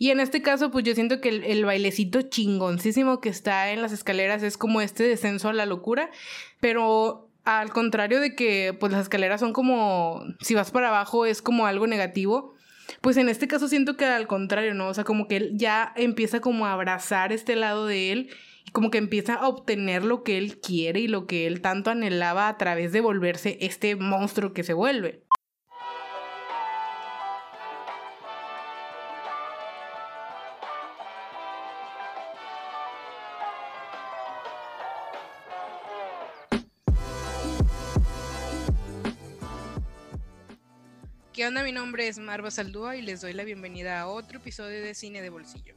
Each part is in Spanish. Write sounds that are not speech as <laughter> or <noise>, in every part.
Y en este caso, pues yo siento que el, bailecito chingoncísimo que está en las escaleras es como este descenso a la locura, pero al contrario de que pues las escaleras son como, si vas para abajo es como algo negativo, pues en este caso siento que al contrario, ¿no? O sea, como que él ya empieza como a abrazar este lado de él y como que empieza a obtener lo que él quiere y lo que él tanto anhelaba a través de volverse este monstruo que se vuelve. ¿Qué onda? Mi nombre es Marva Saldúa y les doy la bienvenida a otro episodio de Cine de Bolsillo.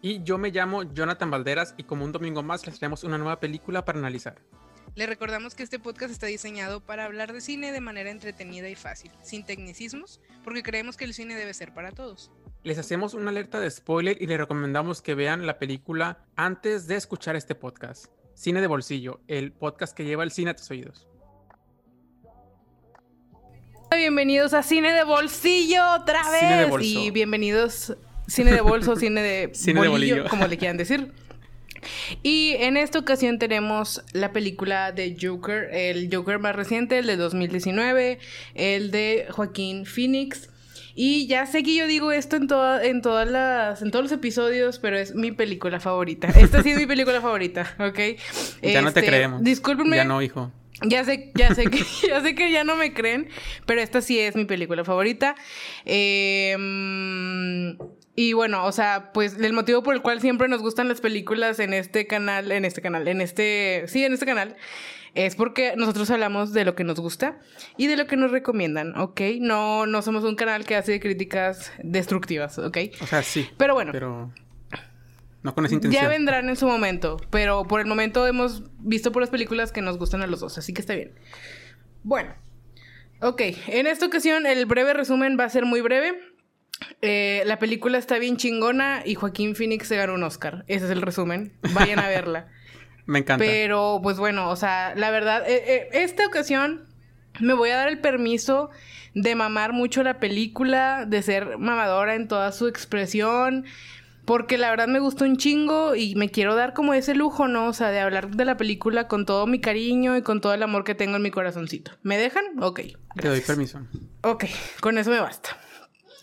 Y yo me llamo Jonathan Valderas y como un domingo más les traemos una nueva película para analizar. Les recordamos que este podcast está diseñado para hablar de cine de manera entretenida y fácil, sin tecnicismos, porque creemos que el cine debe ser para todos. Les hacemos una alerta de spoiler y les recomendamos que vean la película antes de escuchar este podcast. Cine de Bolsillo, el podcast que lleva el cine a tus oídos. Bienvenidos a Cine de Bolsillo otra vez. Y bienvenidos cine de bolso, <laughs> cine de cine bolillo, como le quieran decir. <laughs> Y en esta ocasión tenemos la película de Joker, el Joker más reciente, el de 2019, el de Joaquín Phoenix. Y ya sé que yo digo esto en, en, todas las, en todos los episodios, pero es mi película favorita. Esta sí es mi película favorita, ¿ok? Ya no te este, creemos. Discúlpenme. Ya no, hijo. Ya sé, ya sé que, <laughs> ya sé que ya no me creen, pero esta sí es mi película favorita. Em, y bueno, o sea, pues el motivo por el cual siempre nos gustan las películas en este canal, en este canal, en este, sí, en este canal, es porque nosotros hablamos de lo que nos gusta y de lo que nos recomiendan, ¿ok? No, no somos un canal que hace críticas destructivas, ¿ok? O sea, sí. Pero bueno. Pero no con esa intención. Ya vendrán en su momento, pero por el momento hemos visto por las películas que nos gustan a los dos, así que está bien. Bueno, ok, en esta ocasión el breve resumen va a ser muy breve. Eh, la película está bien chingona y Joaquín Phoenix se ganó un Oscar. Ese es el resumen. Vayan a verla. <laughs> Me encanta. Pero, pues bueno, o sea, la verdad, eh, eh, esta ocasión me voy a dar el permiso de mamar mucho la película, de ser mamadora en toda su expresión. Porque la verdad me gustó un chingo y me quiero dar como ese lujo, ¿no? O sea, de hablar de la película con todo mi cariño y con todo el amor que tengo en mi corazoncito. ¿Me dejan? Ok. Te doy permiso. Ok, con eso me basta.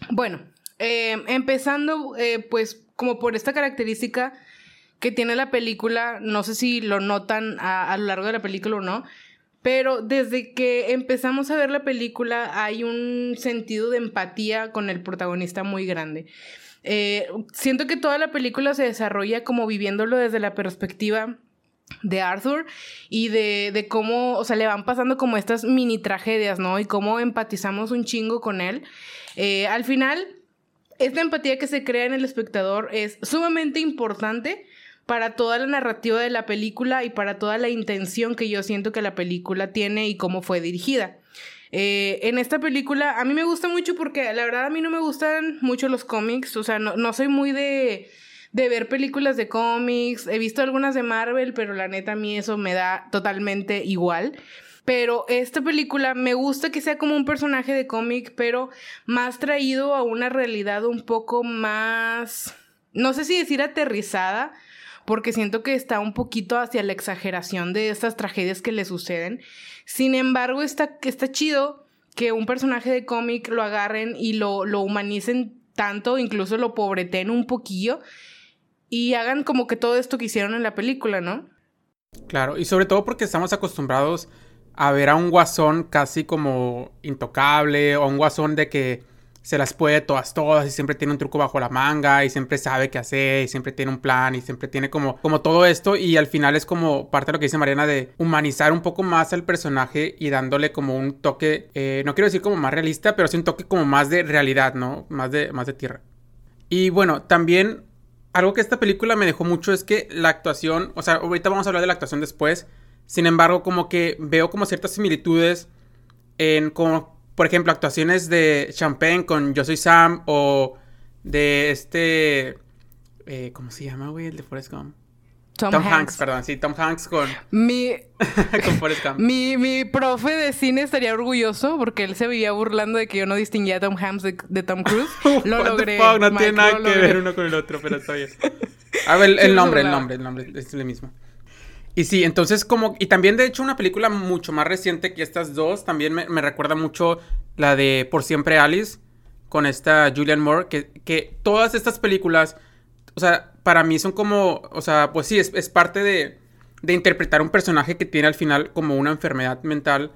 Bueno, eh, empezando, eh, pues, como por esta característica que tiene la película, no sé si lo notan a, a lo largo de la película o no, pero desde que empezamos a ver la película hay un sentido de empatía con el protagonista muy grande. Eh, siento que toda la película se desarrolla como viviéndolo desde la perspectiva de Arthur y de, cómo, o sea, le van pasando como estas mini tragedias, ¿no? Y cómo empatizamos un chingo con él. Eh, al final, esta empatía que se crea en el espectador es sumamente importante para toda la narrativa de la película y para toda la intención que yo siento que la película tiene y cómo fue dirigida. Eh, en esta película a mí me gusta mucho porque la verdad a mí no me gustan mucho los cómics, o sea, no, soy muy de, de ver películas de cómics, he visto algunas de Marvel, pero la neta a mí eso me da totalmente igual. Pero esta película me gusta que sea como un personaje de cómic, pero más traído a una realidad un poco más, no sé si decir aterrizada, porque siento que está un poquito hacia la exageración de estas tragedias que le suceden. Sin embargo, está, está chido que un personaje de cómic lo agarren y lo, lo humanicen tanto, incluso lo pobreten un poquillo y hagan como que todo esto que hicieron en la película, ¿no? Claro, y sobre todo porque estamos acostumbrados a ver a un guasón casi como intocable o un guasón de que se las puede todas, todas, y siempre tiene un truco bajo la manga, y siempre sabe qué hacer, y siempre tiene un plan, y siempre tiene como, como todo esto, y al final es como parte de lo que dice Mariana de humanizar un poco más al personaje y dándole como un toque, eh, no quiero decir como más realista, pero sí un toque como más de realidad, ¿no? Más de, más de tierra. Y bueno, también algo que esta película me dejó mucho es que la actuación, o sea, ahorita vamos a hablar de la actuación después, sin embargo, como que veo como ciertas similitudes en como por ejemplo, actuaciones de Champagne con Yo Soy Sam o de este... Eh, ¿Cómo se llama, güey? El de Forrest Gump. Tom, Tom Hanks. Hanks. perdón, sí, Tom Hanks con, Mi, <laughs> con Forrest Gump. mi, mi profe de cine estaría orgulloso porque él se vivía burlando de que yo no distinguía a Tom Hanks de, de Tom Cruise. <laughs> Lo logré. fuck, no Mike, tiene nada que logré. ver uno con el otro, pero está bien. A ver, el, <laughs> el nombre, el nombre, el nombre, es lo mismo. Y sí, entonces como... Y también, de hecho, una película mucho más reciente que estas dos, también me, me recuerda mucho la de Por Siempre Alice, con esta Julianne Moore, que, que todas estas películas, o sea, para mí son como... O sea, pues sí, es, es parte de, de interpretar un personaje que tiene al final como una enfermedad mental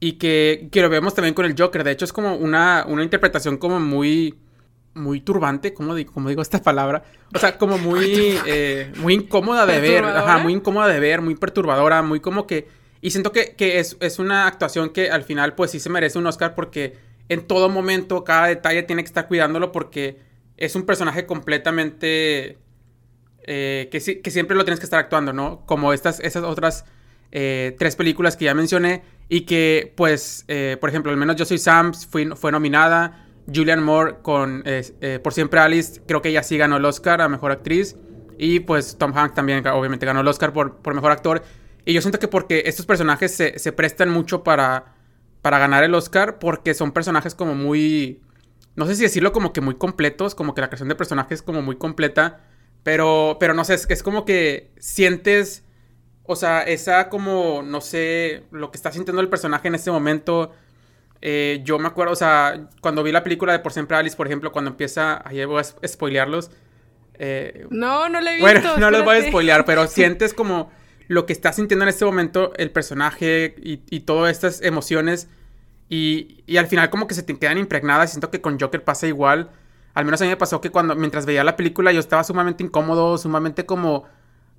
y que, que lo vemos también con el Joker. De hecho, es como una, una interpretación como muy, muy turbante, ¿cómo digo, esta palabra? O sea, como muy, <laughs> eh, muy incómoda de ver. Ajá, muy incómoda de ver, muy perturbadora, muy como que... Y siento que, que es, es una actuación que al final pues sí se merece un Oscar porque en todo momento, cada detalle tiene que estar cuidándolo porque es un personaje completamente... eh, que, que siempre lo tienes que estar actuando, ¿no? Como estas, esas otras eh, tres películas que ya mencioné y que, pues, por ejemplo, al menos Yo Soy Sam fui- fue nominada. Julianne Moore con eh, Por Siempre Alice, creo que ella sí ganó el Oscar a Mejor Actriz. Y pues Tom Hanks también obviamente ganó el Oscar por, por Mejor Actor. Y yo siento que porque estos personajes se, se prestan mucho para, para ganar el Oscar porque son personajes como muy... No sé si decirlo como que muy completos, como que la creación de personajes es como muy completa. Pero, pero no sé, es, es como que sientes, o sea, esa como, no sé, lo que está sintiendo el personaje en este momento. Eh, yo me acuerdo, o sea, cuando vi la película de Por Siempre Alice, por ejemplo, cuando empieza, ahí voy a sp- spoilearlos. Eh, No, no le he visto. bueno, <laughs> no les voy a espérate. spoilear, pero <laughs> sientes como lo que está sintiendo en este momento el personaje y, y todas estas emociones. Y, y al final como que se te quedan impregnadas. Siento que con Joker pasa igual. Al menos a mí me pasó que cuando mientras veía la película yo estaba sumamente incómodo, sumamente como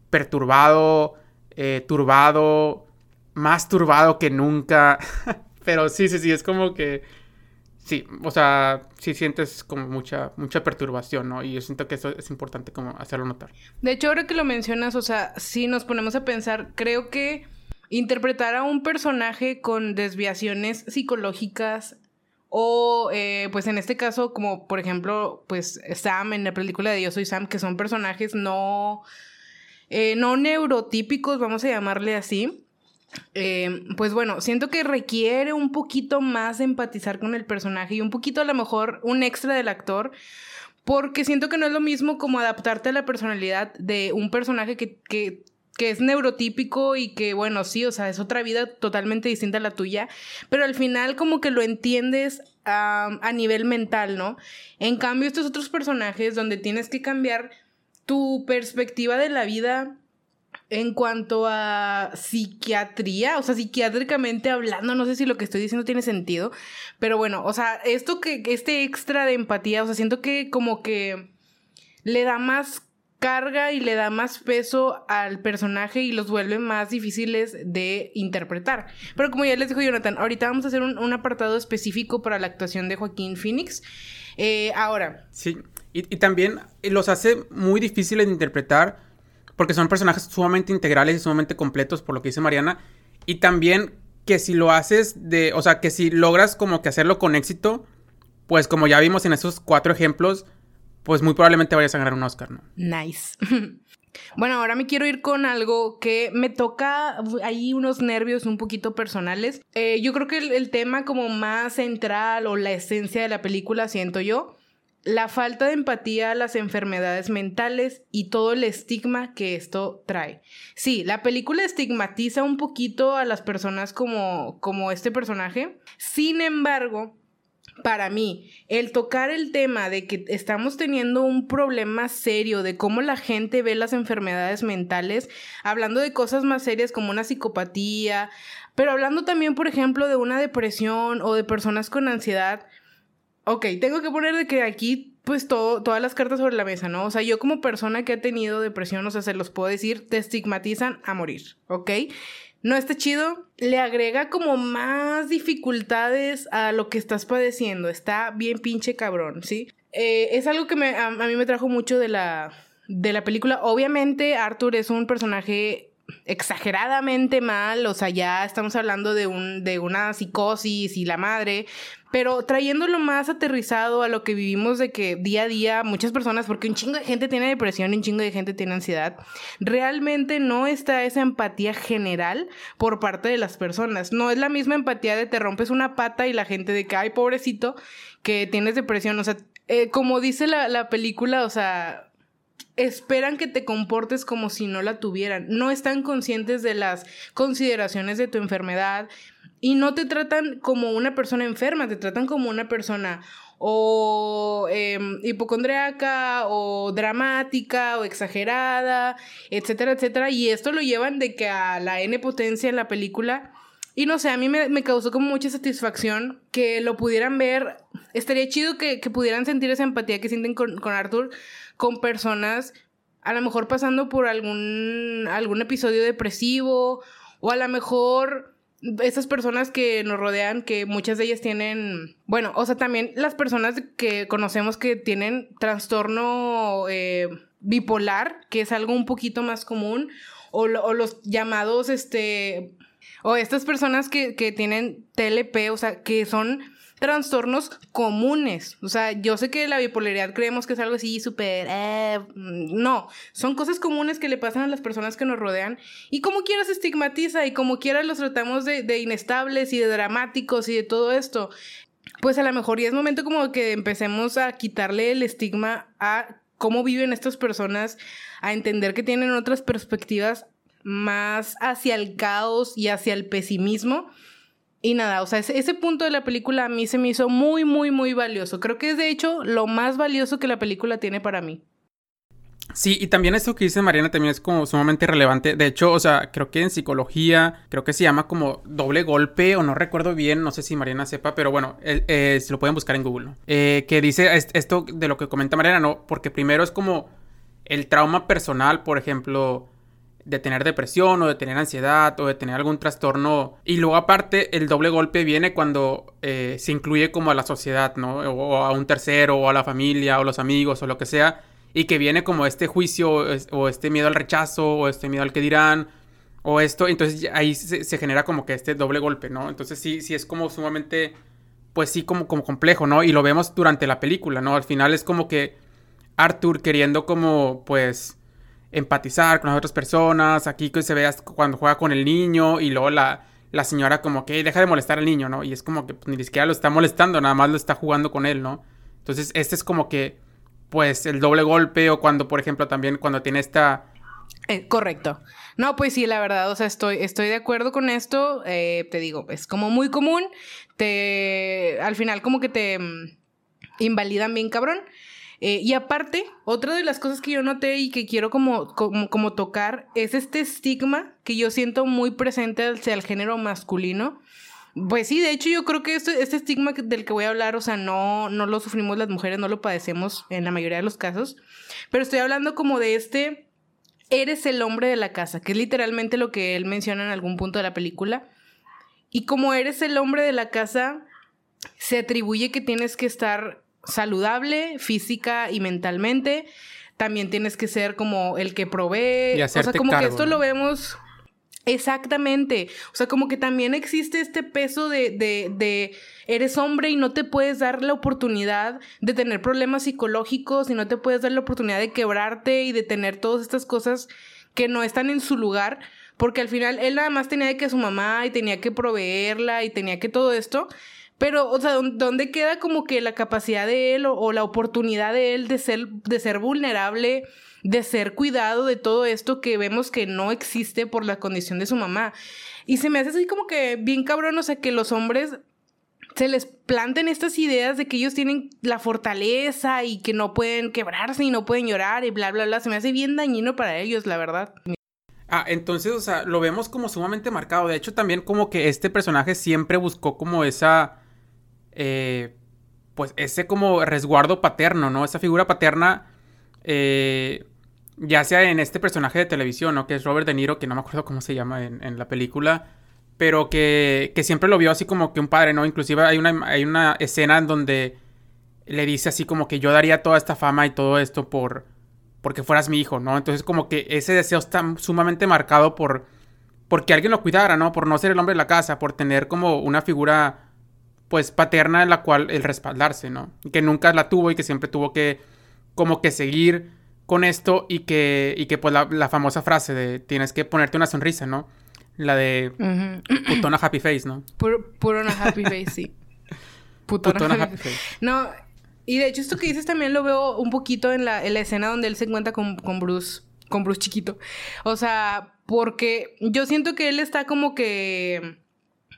perturbado, eh, turbado, más turbado que nunca. <laughs> Pero sí, sí, sí, es como que... Sí, o sea, sí sientes como mucha, mucha perturbación, ¿no? Y yo siento que eso es importante como hacerlo notar. De hecho, ahora que lo mencionas, o sea, si nos ponemos a pensar, creo que interpretar a un personaje con desviaciones psicológicas o, eh, pues en este caso, como por ejemplo, pues Sam en la película de Yo Soy Sam, que son personajes no, eh, no neurotípicos, vamos a llamarle así. Eh, pues bueno, siento que requiere un poquito más empatizar con el personaje y un poquito a lo mejor un extra del actor porque siento que no es lo mismo como adaptarte a la personalidad de un personaje que, que, que es neurotípico y que, bueno, sí, o sea, es otra vida totalmente distinta a la tuya, pero al final como que lo entiendes a nivel mental, ¿no? En cambio, estos otros personajes donde tienes que cambiar tu perspectiva de la vida en cuanto a psiquiatría, o sea, psiquiátricamente hablando, no sé si lo que estoy diciendo tiene sentido, pero bueno, o sea, esto que, este extra de empatía, o sea, siento que como que le da más carga y le da más peso al personaje y los vuelve más difíciles de interpretar. Pero como ya les dijo Jonathan, ahorita vamos a hacer un, apartado específico para la actuación de Joaquín Phoenix. Eh, ahora, Sí, y, y también los hace muy difíciles de interpretar porque son personajes sumamente integrales y sumamente completos, por lo que dice Mariana. Y también que si lo haces de, o sea, que si logras como que hacerlo con éxito, pues como ya vimos en esos cuatro ejemplos, pues muy probablemente vayas a ganar un Oscar, ¿no? Nice. <laughs> bueno, ahora me quiero ir con algo que me toca ahí unos nervios un poquito personales. Eh, yo creo que el, el tema como más central o la esencia de la película, siento yo, la falta de empatía a las enfermedades mentales y todo el estigma que esto trae. Sí, la película estigmatiza un poquito a las personas como, como este personaje. Sin embargo, para mí, el tocar el tema de que estamos teniendo un problema serio de cómo la gente ve las enfermedades mentales, hablando de cosas más serias como una psicopatía, pero hablando también, por ejemplo, de una depresión o de personas con ansiedad. Ok, tengo que poner de que aquí, pues, todo, todas las cartas sobre la mesa, ¿no? O sea, yo como persona que ha tenido depresión, o sea, se los puedo decir, te estigmatizan a morir, ¿ok? No está chido, le agrega como más dificultades a lo que estás padeciendo, está bien pinche cabrón, ¿sí? Eh, es algo que me, a, a mí me trajo mucho de la, de la película. Obviamente, Arthur es un personaje exageradamente mal, o sea, ya estamos hablando de, un, de una psicosis y la madre, pero trayéndolo más aterrizado a lo que vivimos de que día a día muchas personas, porque un chingo de gente tiene depresión un chingo de gente tiene ansiedad, realmente no está esa empatía general por parte de las personas. No es la misma empatía de te rompes una pata y la gente de que, ay, pobrecito, que tienes depresión. O sea, eh, como dice la, la película, o sea, esperan que te comportes como si no la tuvieran. No están conscientes de las consideraciones de tu enfermedad y no te tratan como una persona enferma, te tratan como una persona o em, hipocondriaca o dramática o exagerada, etcétera, etcétera. Y esto lo llevan de que a la N potencia en la película. Y no sé, a mí me, causó como mucha satisfacción que lo pudieran ver. Estaría chido que, pudieran sentir esa empatía que sienten con, con Arthur con personas a lo mejor pasando por algún, algún episodio depresivo o a lo mejor esas personas que nos rodean, que muchas de ellas tienen, bueno, o sea, también las personas que conocemos que tienen trastorno eh, bipolar, que es algo un poquito más común, o, o los llamados, este, o estas personas que, que tienen TLP, o sea, que son trastornos comunes. O sea, yo sé que la bipolaridad creemos que es algo así súper... Eh, no, son cosas comunes que le pasan a las personas que nos rodean y como quiera se estigmatiza y como quiera los tratamos de, de inestables y de dramáticos y de todo esto. Pues a lo mejor ya es momento como que empecemos a quitarle el estigma a cómo viven estas personas, a entender que tienen otras perspectivas más hacia el caos y hacia el pesimismo y nada, o sea, ese, punto de la película a mí se me hizo muy, muy, muy valioso. Creo que es de hecho lo más valioso que la película tiene para mí. Sí, y también esto que dice Mariana también es como sumamente relevante. De hecho, o sea, creo que en psicología, creo que se llama como doble golpe, o no recuerdo bien, no sé si Mariana sepa, pero bueno, eh, eh, se lo pueden buscar en Google. Eh, que dice esto de lo que comenta Mariana, ¿no? Porque primero es como el trauma personal, por ejemplo, de tener depresión o de tener ansiedad o de tener algún trastorno. Y luego aparte el doble golpe viene cuando eh, se incluye como a la sociedad, ¿no? O a un tercero o a la familia o los amigos o lo que sea. Y que viene como este juicio o este miedo al rechazo o este miedo al que dirán o esto. Entonces ahí se, genera como que este doble golpe, ¿no? Entonces sí, sí es como sumamente, pues sí, como, como complejo, ¿no? Y lo vemos durante la película, ¿no? Al final es como que Arthur queriendo como, pues empatizar con las otras personas. Aquí que se vea cuando juega con el niño y luego la, la señora como que deja de molestar al niño, ¿no? Y es como que pues, ni siquiera lo está molestando, nada más lo está jugando con él, ¿no? Entonces, este es como que, pues, el doble golpe o cuando, por ejemplo, también cuando tiene esta... Eh, correcto. No, pues sí, la verdad, o sea, estoy, estoy de acuerdo con esto. Eh, te digo, es como muy común. Te, al final como que te mm, invalidan bien cabrón. Eh, y aparte, otra de las cosas que yo noté y que quiero como, como, tocar es este estigma que yo siento muy presente hacia el género masculino. Pues sí, de hecho yo creo que este, este estigma del que voy a hablar, o sea, no, no lo sufrimos las mujeres, no lo padecemos en la mayoría de los casos, pero estoy hablando como de este, eres el hombre de la casa, que es literalmente lo que él menciona en algún punto de la película. Y como eres el hombre de la casa, se atribuye que tienes que estar saludable física y mentalmente. También tienes que ser como el que provee. o sea, como que esto lo vemos Exactamente. O sea, como que también existe este peso de, de, de, eres hombre y no te puedes dar la oportunidad de tener problemas psicológicos y no te puedes dar la oportunidad de quebrarte y de tener todas estas cosas que no están en su lugar. Porque al final él nada más tenía que su mamá y tenía que proveerla y tenía que todo esto. Pero, o sea, ¿dónde queda como que la capacidad de él o, la oportunidad de él de ser, de ser vulnerable, de ser cuidado de todo esto que vemos que no existe por la condición de su mamá? Y se me hace así como que bien cabrón, o sea, que los hombres se les planten estas ideas de que ellos tienen la fortaleza y que no pueden quebrarse y no pueden llorar y bla, bla, bla. Se me hace bien dañino para ellos, la verdad. Ah, entonces, o sea, lo vemos como sumamente marcado. De hecho, también como que este personaje siempre buscó como esa eh, pues ese como resguardo paterno, ¿no? Esa figura paterna, eh, ya sea en este personaje de televisión, ¿no? Que es Robert De Niro, que no me acuerdo cómo se llama en, la película, pero que, que, siempre lo vio así como que un padre, ¿no? Inclusive hay una, hay una escena en donde le dice así como que yo daría toda esta fama y todo esto por, porque fueras mi hijo, ¿no? Entonces como que ese deseo está sumamente marcado por, porque alguien lo cuidara, ¿no? Por no ser el hombre de la casa, por tener como una figura, pues, paterna en la cual el respaldarse, ¿no? Que nunca la tuvo y que siempre tuvo que, como que seguir con esto y que, y que pues la, famosa frase de tienes que ponerte una sonrisa, ¿no? La de putona happy face, ¿no? putona happy face, sí. <laughs> Putona, happy face. No, y de hecho esto que dices también lo veo un poquito en la, en la escena donde él se encuentra con, con Bruce, con Bruce chiquito. O sea, porque yo siento que él está como que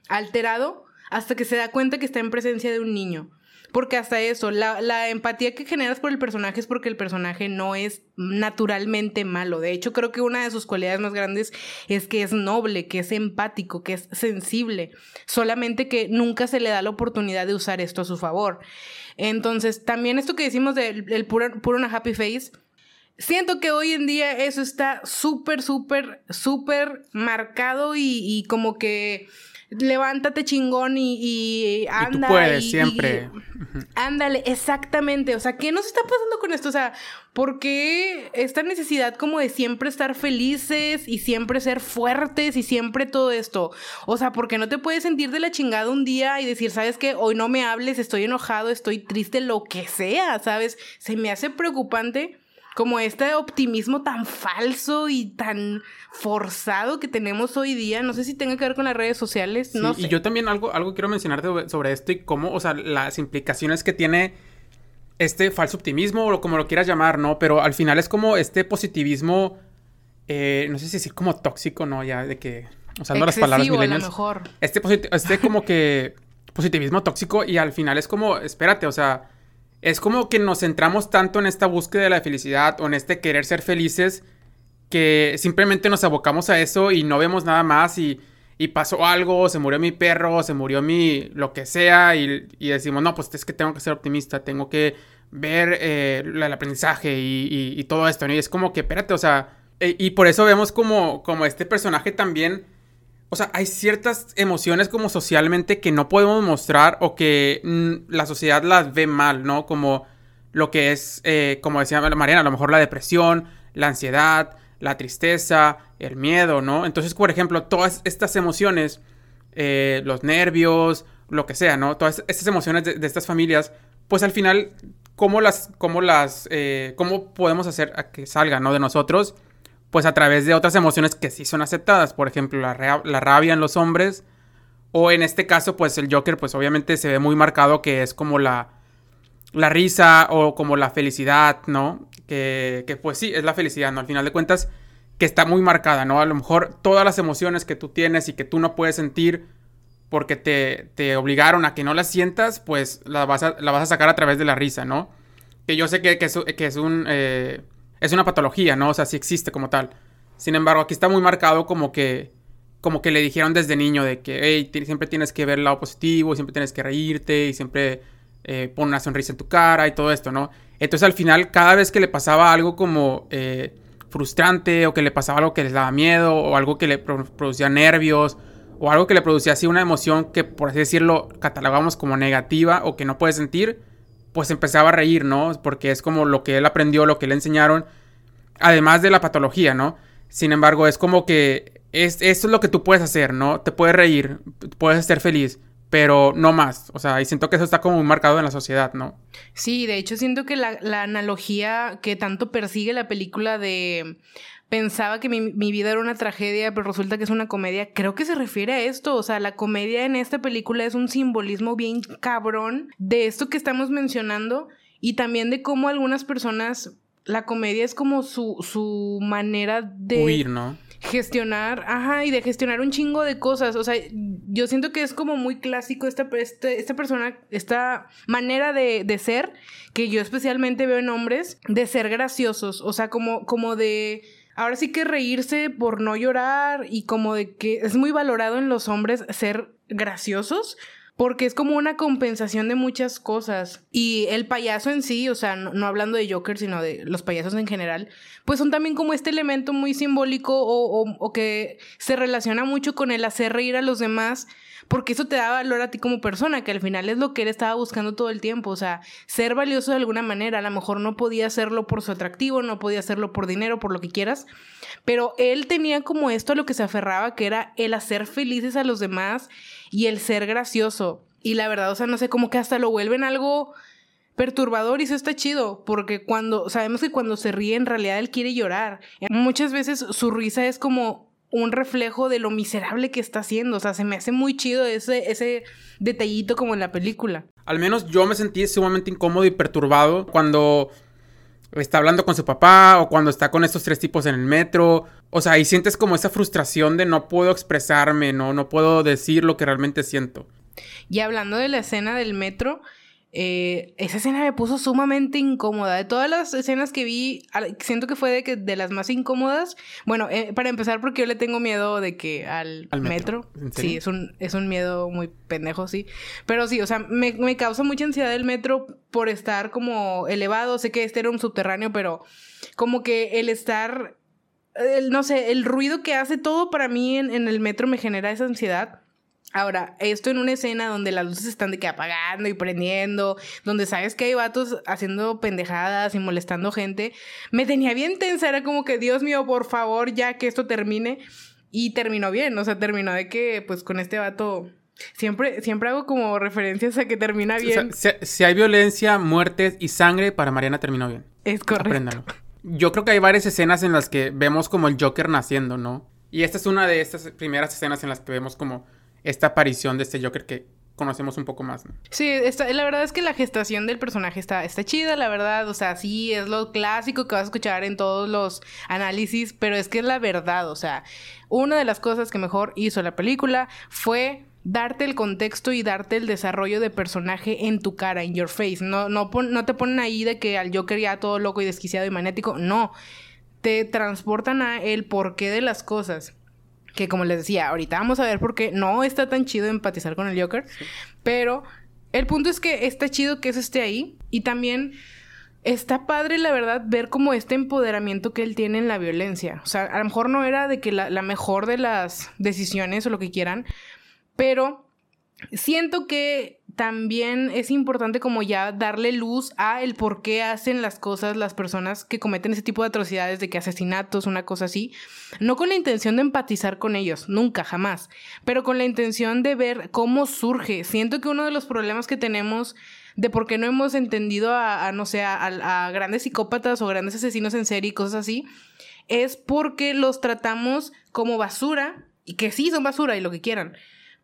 alterado hasta que se da cuenta que está en presencia de un niño. Porque hasta eso, la, empatía que generas por el personaje es porque el personaje no es naturalmente malo. De hecho, creo que una de sus cualidades más grandes es que es noble, que es empático, que es sensible. Solamente que nunca se le da la oportunidad de usar esto a su favor. Entonces, también esto que decimos del puro, puro una happy face, siento que hoy en día eso está súper, súper, súper marcado y, como que levántate chingón y, y anda. Y tú puedes, siempre. ándale, exactamente. O sea, ¿qué nos está pasando con esto? O sea, ¿por qué esta necesidad como de siempre estar felices y siempre ser fuertes y siempre todo esto? O sea, ¿por qué no te puedes sentir de la chingada un día y decir, sabes qué, hoy no me hables, estoy enojado, estoy triste, lo que sea, ¿sabes? Se me hace preocupante como este optimismo tan falso y tan forzado que tenemos hoy día. No sé si tenga que ver con las redes sociales. no sé. Y yo también algo, algo quiero mencionarte sobre esto y cómo, o sea, las implicaciones que tiene este falso optimismo o como lo quieras llamar, ¿no? Pero al final es como este positivismo, eh, no sé si decir como tóxico, ¿no? Ya de que, usando las palabras mileniales. A lo mejor. Este, este como que positivismo tóxico y al final es como, espérate, o sea es como que nos centramos tanto en esta búsqueda de la felicidad o en este querer ser felices que simplemente nos abocamos a eso y no vemos nada más y, pasó algo, se murió mi perro, se murió mi lo que sea y, decimos, no, pues es que tengo que ser optimista, tengo que ver eh, el aprendizaje y, todo esto, Y es como que, espérate, o sea, e, y por eso vemos como, como este personaje también o sea, hay ciertas emociones como socialmente que no podemos mostrar o que mm, la sociedad las ve mal, ¿no? Como lo que es, eh, como decía Mariana, a lo mejor la depresión, la ansiedad, la tristeza, el miedo, ¿no? Entonces, por ejemplo, todas estas emociones, eh, los nervios, lo que sea, ¿no? Todas estas emociones de, estas familias, pues al final, ¿cómo las, cómo las, eh, cómo podemos hacer a que salgan, ¿no? De nosotros pues a través de otras emociones que sí son aceptadas, por ejemplo, la, rabia en los hombres, o en este caso, pues el Joker, pues obviamente se ve muy marcado que es como la, la risa o como la felicidad, ¿no? Que, que pues sí, es la felicidad, ¿no? Al final de cuentas, que está muy marcada, ¿no? A lo mejor todas las emociones que tú tienes y que tú no puedes sentir porque te, te obligaron a que no las sientas, pues la vas a, la vas a sacar a través de la risa, ¿no? Que yo sé que, que, es, que es un... Eh, es una patología, ¿no? O sea, sí existe como tal. Sin embargo, aquí está muy marcado como que, como que le dijeron desde niño de que, hey, siempre tienes que ver el lado positivo, siempre tienes que reírte y siempre eh, pon una sonrisa en tu cara y todo esto, ¿no? Entonces al final, cada vez que le pasaba algo como eh, frustrante o que le pasaba algo que les daba miedo o algo que le producía nervios o algo que le producía así una emoción que, por así decirlo, catalogamos como negativa o que no puede sentir, pues empezaba a reír, ¿no? Porque es como lo que él aprendió, lo que le enseñaron, además de la patología, ¿no? Sin embargo, es como que es, esto es lo que tú puedes hacer, ¿no? Te puedes reír, puedes estar feliz, pero no más. O sea, y siento que eso está como muy marcado en la sociedad, ¿no? Sí, de hecho siento que la, la analogía que tanto persigue la película de pensaba que mi, vida era una tragedia, pero resulta que es una comedia. Creo que se refiere a esto. O sea, la comedia en esta película es un simbolismo bien cabrón de esto que estamos mencionando y también de cómo algunas personas, la comedia es como su, su manera de... Huir, ¿no? gestionar, ajá, y de gestionar un chingo de cosas. O sea, yo siento que es como muy clásico esta, este, esta persona, esta manera de, de, ser, que yo especialmente veo en hombres, de ser graciosos. O sea, como, como de ahora sí que reírse por no llorar y como de que es muy valorado en los hombres ser graciosos. Porque es como una compensación de muchas cosas. Y el payaso en sí, o sea, no, hablando de Joker, sino de los payasos en general, pues son también como este elemento muy simbólico o, que se relaciona mucho con el hacer reír a los demás porque eso te da valor a ti como persona, que al final es lo que él estaba buscando todo el tiempo, o sea, ser valioso de alguna manera, a lo mejor no podía hacerlo por su atractivo, no podía hacerlo por dinero, por lo que quieras, pero él tenía como esto a lo que se aferraba, que era el hacer felices a los demás y el ser gracioso. Y la verdad, o sea, no sé, como que hasta lo vuelven algo perturbador y eso está chido, porque cuando sabemos que cuando se ríe en realidad él quiere llorar. Muchas veces su risa es como un reflejo de lo miserable que está haciendo, o sea, se me hace muy chido ese, ese detallito como en la película. Al menos yo me sentí sumamente incómodo y perturbado cuando está hablando con su papá o cuando está con estos tres tipos en el metro. O sea, ahí sientes como esa frustración de no puedo expresarme, no, no puedo decir lo que realmente siento. Y hablando de la escena del metro, eh, esa escena me puso sumamente incómoda. De todas las escenas que vi, siento que fue de, que, de las más incómodas. Bueno, eh, para empezar, porque yo le tengo miedo de que al, metro. Sí, es un, es un miedo muy pendejo, sí. Pero sí, o sea, me, me causa mucha ansiedad el metro por estar como elevado. Sé que este era un subterráneo, pero como que el estar. no sé, el ruido que hace todo para mí en, en el metro me genera esa ansiedad. Ahora, esto en una escena donde las luces están de que apagando y prendiendo, donde sabes que hay vatos haciendo pendejadas y molestando gente, me tenía bien tensa, era como que, Dios mío, por favor, ya que esto termine. Y terminó bien, o sea, terminó de que, pues, con este vato... Siempre, siempre hago como referencias a que termina bien. O sea, si, hay violencia, muertes y sangre, para Mariana terminó bien. Es correcto. Yo creo que hay varias escenas en las que vemos como el Joker naciendo, ¿no? Y esta es una de estas primeras escenas en las que vemos como esta aparición de este Joker que conocemos un poco más. Sí, la verdad es que la gestación del personaje está, está chida, la verdad. O sea, sí, es lo clásico que vas a escuchar en todos los análisis, pero es que es la verdad. O sea, una de las cosas que mejor hizo la película fue darte el contexto y darte el desarrollo de personaje en tu cara, en your face. No, no, no te ponen ahí de que al Joker ya todo loco y desquiciado y magnético. No. Te transportan a el porqué de las cosas que como les decía, ahorita vamos a ver por qué no está tan chido empatizar con el Joker, pero el punto es que está chido que eso esté ahí y también está padre, la verdad, ver como este empoderamiento que él tiene en la violencia. O sea, a lo mejor no era de que la, la mejor de las decisiones o lo que quieran, pero siento que también es importante como ya darle luz a el por qué hacen las cosas las personas que cometen ese tipo de atrocidades de que asesinatos, una cosa así, no con la intención de empatizar con ellos, nunca, jamás, pero con la intención de ver cómo surge. Siento que uno de los problemas que tenemos de por qué no hemos entendido a, no sé, a, a grandes psicópatas o grandes asesinos en serie y cosas así, es porque los tratamos como basura, y que sí son basura y lo que quieran,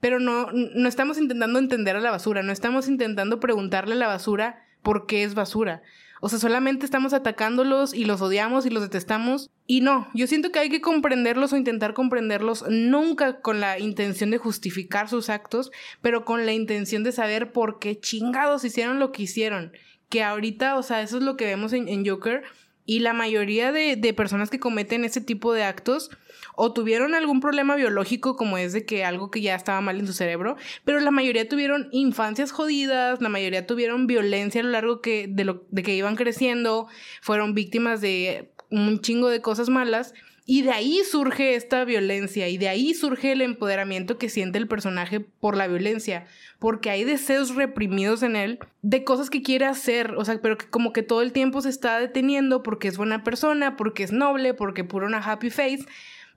pero no, no estamos intentando entender a la basura, no estamos intentando preguntarle a la basura por qué es basura. O sea, solamente estamos atacándolos y los odiamos y los detestamos. Y no, yo siento que hay que comprenderlos o intentar comprenderlos nunca con la intención de justificar sus actos, pero con la intención de saber por qué chingados hicieron lo que hicieron. Que ahorita, o sea, eso es lo que vemos en, en Joker. Y la mayoría de, de personas que cometen ese tipo de actos o tuvieron algún problema biológico como es de que algo que ya estaba mal en su cerebro, pero la mayoría tuvieron infancias jodidas, la mayoría tuvieron violencia a lo largo que, de, lo, de que iban creciendo, fueron víctimas de un chingo de cosas malas. Y de ahí surge esta violencia y de ahí surge el empoderamiento que siente el personaje por la violencia, porque hay deseos reprimidos en él de cosas que quiere hacer, o sea, pero que como que todo el tiempo se está deteniendo porque es buena persona, porque es noble, porque pura una happy face,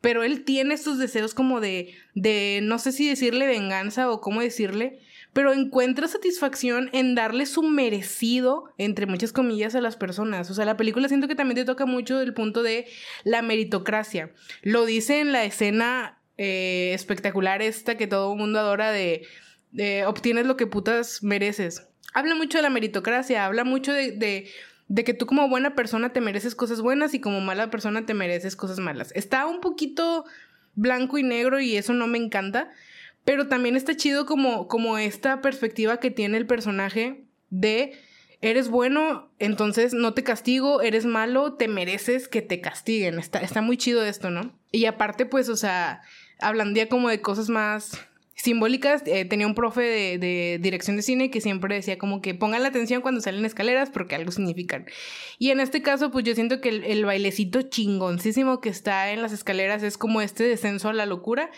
pero él tiene estos deseos como de, de, no sé si decirle venganza o cómo decirle, pero encuentra satisfacción en darle su merecido, entre muchas comillas, a las personas. O sea, la película siento que también te toca mucho el punto de la meritocracia. Lo dice en la escena eh, espectacular esta que todo mundo adora de, obtienes lo que putas mereces. Habla mucho de la meritocracia, habla mucho de de que tú como buena persona te mereces cosas buenas y como mala persona te mereces cosas malas. Está un poquito blanco y negro y eso no me encanta, pero también está chido como, como esta perspectiva que tiene el personaje de eres bueno, entonces no te castigo, eres malo, te mereces que te castiguen. Está, está muy chido esto, ¿no? Y aparte, pues, o sea, hablandía como de cosas más simbólicas. Eh, tenía un profe de, dirección de cine que siempre decía como que pongan la atención cuando salen escaleras porque algo significan. Y en este caso, pues yo siento que el, bailecito chingoncísimo que está en las escaleras es como este descenso a la locura,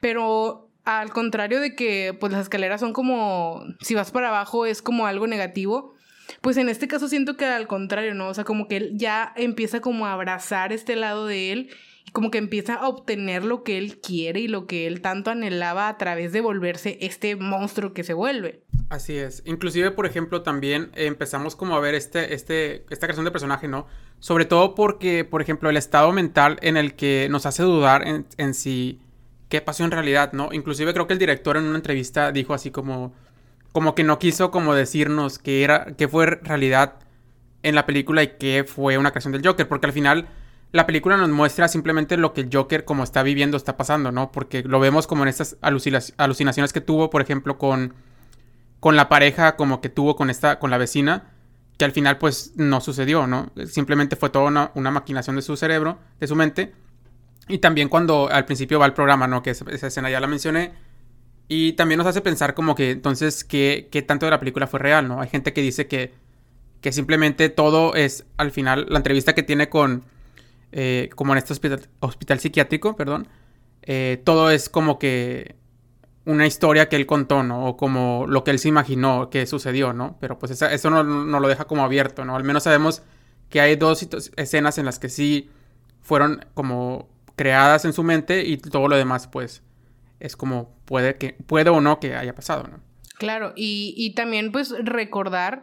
pero al contrario de que pues las escaleras son como, si vas para abajo es como algo negativo, pues en este caso siento que al contrario, ¿no? O sea, como que él ya empieza como a abrazar este lado de él y como que empieza a obtener lo que él quiere y lo que él tanto anhelaba a través de volverse este monstruo que se vuelve. Así es. Inclusive, por ejemplo, también empezamos como a ver este, este, esta creación de personaje, ¿no? Sobre todo porque, por ejemplo, el estado mental en el que nos hace dudar en, en si qué pasó en realidad, ¿no? Inclusive creo que el director en una entrevista dijo así como, como que no quiso como decirnos qué era, qué fue realidad en la película y qué fue una creación del Joker, porque al final la película nos muestra simplemente lo que el Joker como está viviendo está pasando, ¿no? Porque lo vemos como en estas alucinaciones que tuvo, por ejemplo, con, con la pareja como que tuvo con esta, con la vecina, que al final pues no sucedió, ¿no? Simplemente fue toda una maquinación de su cerebro, de su mente. Y también cuando al principio va el programa, ¿no? Que esa, escena ya la mencioné. Y también nos hace pensar como que entonces qué, qué tanto de la película fue real, ¿no? Hay gente que dice que, que simplemente todo es al final, la entrevista que tiene con, eh, como en este hospital, hospital psiquiátrico, perdón, eh, todo es como que una historia que él contó, ¿no? O como lo que él se imaginó que sucedió, ¿no? Pero pues eso no, no, lo deja como abierto, ¿no? Al menos sabemos que hay dos escenas en las que sí fueron como creadas en su mente y todo lo demás pues es como puede que puede o no que haya pasado, ¿no? Claro, y, y también pues recordar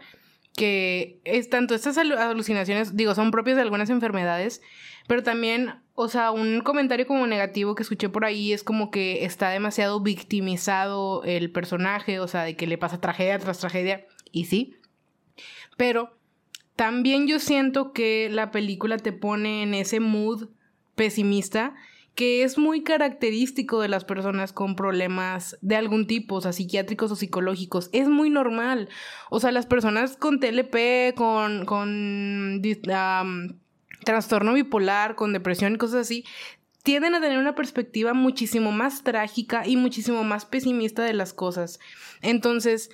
que es tanto estas alucinaciones, digo, son propias de algunas enfermedades, pero también, o sea, un comentario como negativo que escuché por ahí es como que está demasiado victimizado el personaje, o sea, de que le pasa tragedia tras tragedia, y sí, pero también yo siento que la película te pone en ese mood pesimista que es muy característico de las personas con problemas de algún tipo, o sea, psiquiátricos o psicológicos. Es muy normal. O sea, las personas con TLP, con, con trastorno bipolar, con depresión y cosas así, tienden a tener una perspectiva muchísimo más trágica y muchísimo más pesimista de las cosas. Entonces,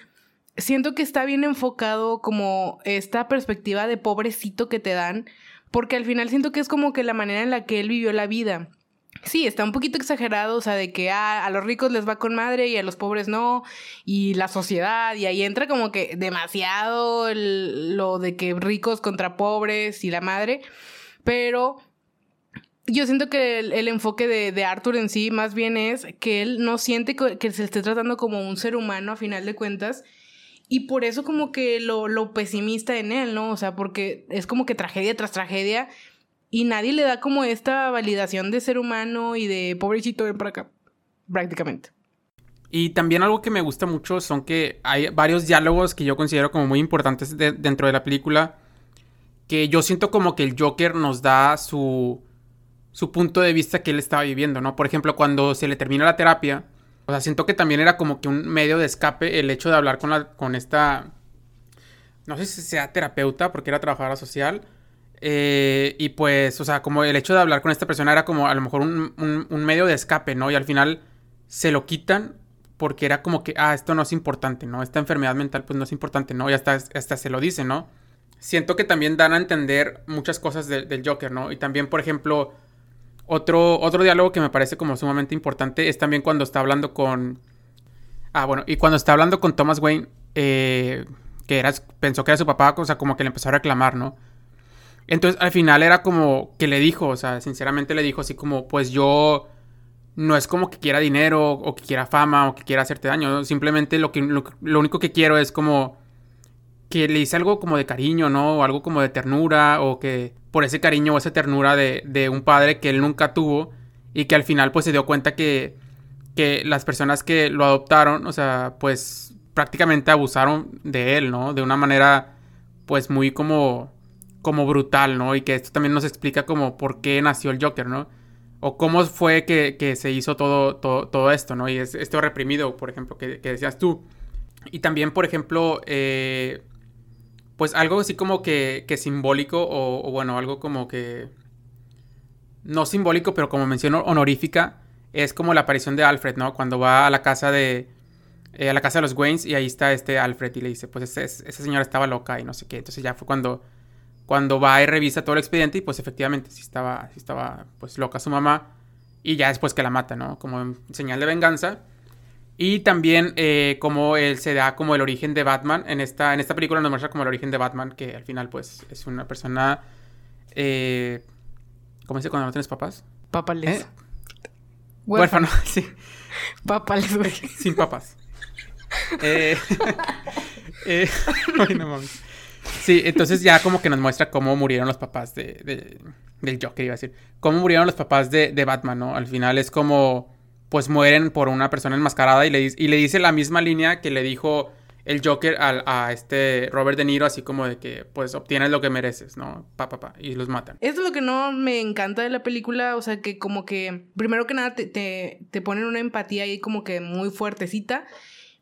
siento que está bien enfocado como esta perspectiva de pobrecito que te dan, porque al final siento que es como que la manera en la que él vivió la vida. Sí, está un poquito exagerado, o sea, de que ah, a los ricos les va con madre y a los pobres no, y la sociedad, y ahí entra como que demasiado lo de que ricos contra pobres y la madre, pero yo siento que el, enfoque de, de, Arthur en sí más bien es que él no siente que, que se esté tratando como un ser humano a final de cuentas, y por eso como que lo, lo pesimista en él, ¿no? O sea, porque es como que tragedia tras tragedia y nadie le da como esta validación de ser humano y de pobrecito ven para acá, prácticamente. Y también algo que me gusta mucho son que hay varios diálogos que yo considero como muy importantes dentro de la película. Que yo siento como que el Joker nos da su, su punto de vista que él estaba viviendo, ¿no? Por ejemplo, cuando se le termina la terapia, o sea, siento que también era como que un medio de escape el hecho de hablar con, la, con esta, no sé si sea terapeuta, porque era trabajadora social. Eh, y pues, o sea, como el hecho de hablar con esta persona era como a lo mejor un, medio de escape, ¿no? Y al final se lo quitan porque era como que, ah, esto no es importante, ¿no? Esta enfermedad mental pues no es importante, ¿no? Y hasta, hasta se lo dice, ¿no? Siento que también dan a entender muchas cosas del Joker, ¿no? Y también, por ejemplo, otro, otro diálogo que me parece como sumamente importante es también cuando está hablando con... Ah, bueno, y cuando está hablando con Thomas Wayne, eh, que era, pensó que era su papá, o sea, como que le empezó a reclamar, ¿no? Entonces al final era como que le dijo, o sea, sinceramente le dijo así como, pues yo no es como que quiera dinero o que quiera fama o que quiera hacerte daño, simplemente lo, que, lo único que quiero es como que le hice algo como de cariño, ¿no? O algo como de ternura, o que por ese cariño o esa ternura de, de, un padre que él nunca tuvo y que al final pues se dio cuenta que, que las personas que lo adoptaron, o sea, pues prácticamente abusaron de él, ¿no? De una manera pues muy como, como brutal, ¿no? Y que esto también nos explica como por qué nació el Joker, ¿no? O cómo fue que, que se hizo todo, todo, todo, esto, ¿no? Y es esto reprimido, por ejemplo, que, que decías tú. Y también, por ejemplo, eh, pues algo así como que, que simbólico o, bueno, algo como que... No simbólico, pero como menciono honorífica, es como la aparición de Alfred, ¿no? Cuando va a la casa de... Eh, a la casa de los Waynes y ahí está este Alfred y le dice, pues esa señora estaba loca y no sé qué. Entonces ya fue cuando, cuando va y revisa todo el expediente y pues efectivamente sí estaba, sí estaba pues loca su mamá y ya después que la mata, ¿no? Como señal de venganza. Y también eh, como él se da como el origen de Batman. En esta, en esta película nos muestra como el origen de Batman, que al final pues es una persona... Eh, ¿Cómo dice cuando no tienes papás? Papales. ¿Eh? Huérfano, <laughs> sí. Papales, güey. Sin papás. <laughs> eh, <laughs> eh, ay, no mames. Sí, entonces ya como que nos muestra cómo murieron los papás de, de- del Joker, iba a decir. Cómo murieron los papás de, de Batman, ¿no? Al final es como, pues mueren por una persona enmascarada y le, y le dice la misma línea que le dijo el Joker al- a este Robert De Niro, así como de que, pues obtienes lo que mereces, ¿no? Pa, pa, pa, y los matan. Eso es lo que no me encanta de la película, o sea, que como que, primero que nada, te, te, te ponen una empatía ahí como que muy fuertecita,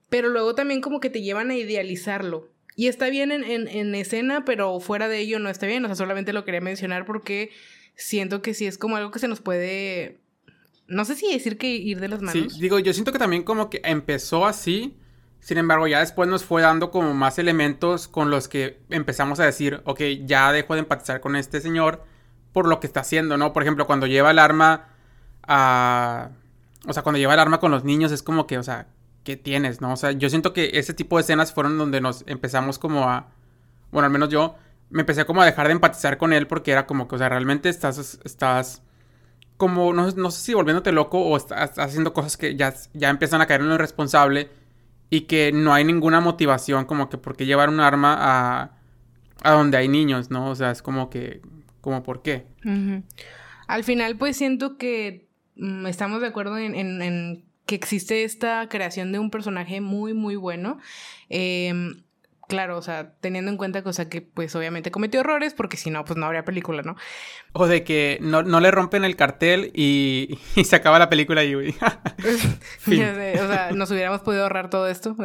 pero luego también como que te llevan a idealizarlo. Y está bien en, en, en escena, pero fuera de ello no está bien, o sea, solamente lo quería mencionar porque siento que sí es como algo que se nos puede, no sé si decir que ir de las manos. Sí, digo, yo siento que también como que empezó así, sin embargo, ya después nos fue dando como más elementos con los que empezamos a decir, ok, ya dejo de empatizar con este señor por lo que está haciendo, ¿no? Por ejemplo, cuando lleva el arma a... O sea, cuando lleva el arma con los niños es como que, o sea, ¿qué tienes, no? O sea, yo siento que ese tipo de escenas fueron donde nos empezamos como a... Bueno, al menos yo me empecé como a dejar de empatizar con él porque era como que, o sea, realmente estás... estás como, no, no sé si volviéndote loco o estás haciendo cosas que ya, ya empiezan a caer en lo irresponsable y que no hay ninguna motivación como que por qué llevar un arma a, a donde hay niños, ¿no? O sea, es como que, como por qué. Al final, pues siento que mm, estamos de acuerdo en, en- en que existe esta creación de un personaje muy, muy bueno. Em, claro, o sea, teniendo en cuenta que, o sea, que pues obviamente cometió errores, porque si no, pues no habría película, ¿no? O de que no, no le rompen el cartel y, <laughs> y se acaba la película y, sé, <laughs> <laughs> o sea, nos hubiéramos podido ahorrar todo esto.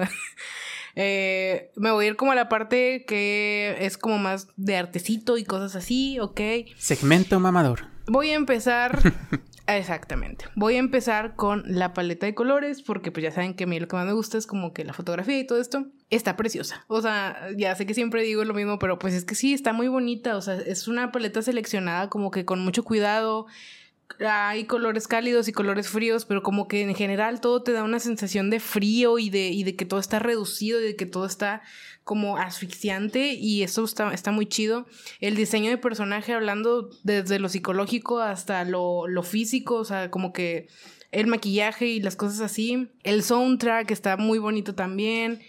Eh, me voy a ir como a la parte que es como más de artecito y cosas así, ok. Segmento mamador. Voy a empezar. Exactamente. Voy a empezar con la paleta de colores, porque pues ya saben que a mí lo que más me gusta es como que la fotografía y todo esto está preciosa. O sea, ya sé que siempre digo lo mismo, pero pues es que sí, está muy bonita. O sea, es una paleta seleccionada como que con mucho cuidado. Hay colores cálidos y colores fríos, pero como que en general todo te da una sensación de frío y de, y de que todo está reducido y de que todo está como asfixiante y eso está, está muy chido. El diseño de personaje, hablando desde lo psicológico hasta lo, lo físico, o sea, como que el maquillaje y las cosas así. El soundtrack está muy bonito también.